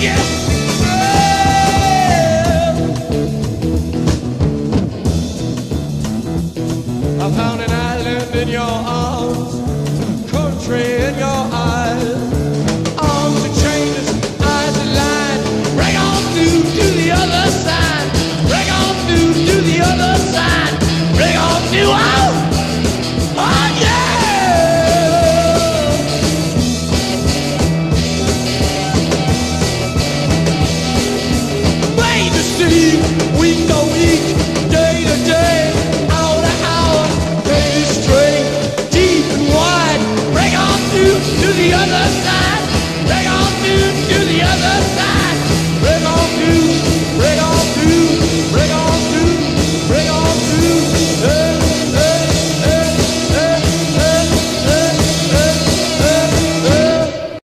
I found an island in your arms.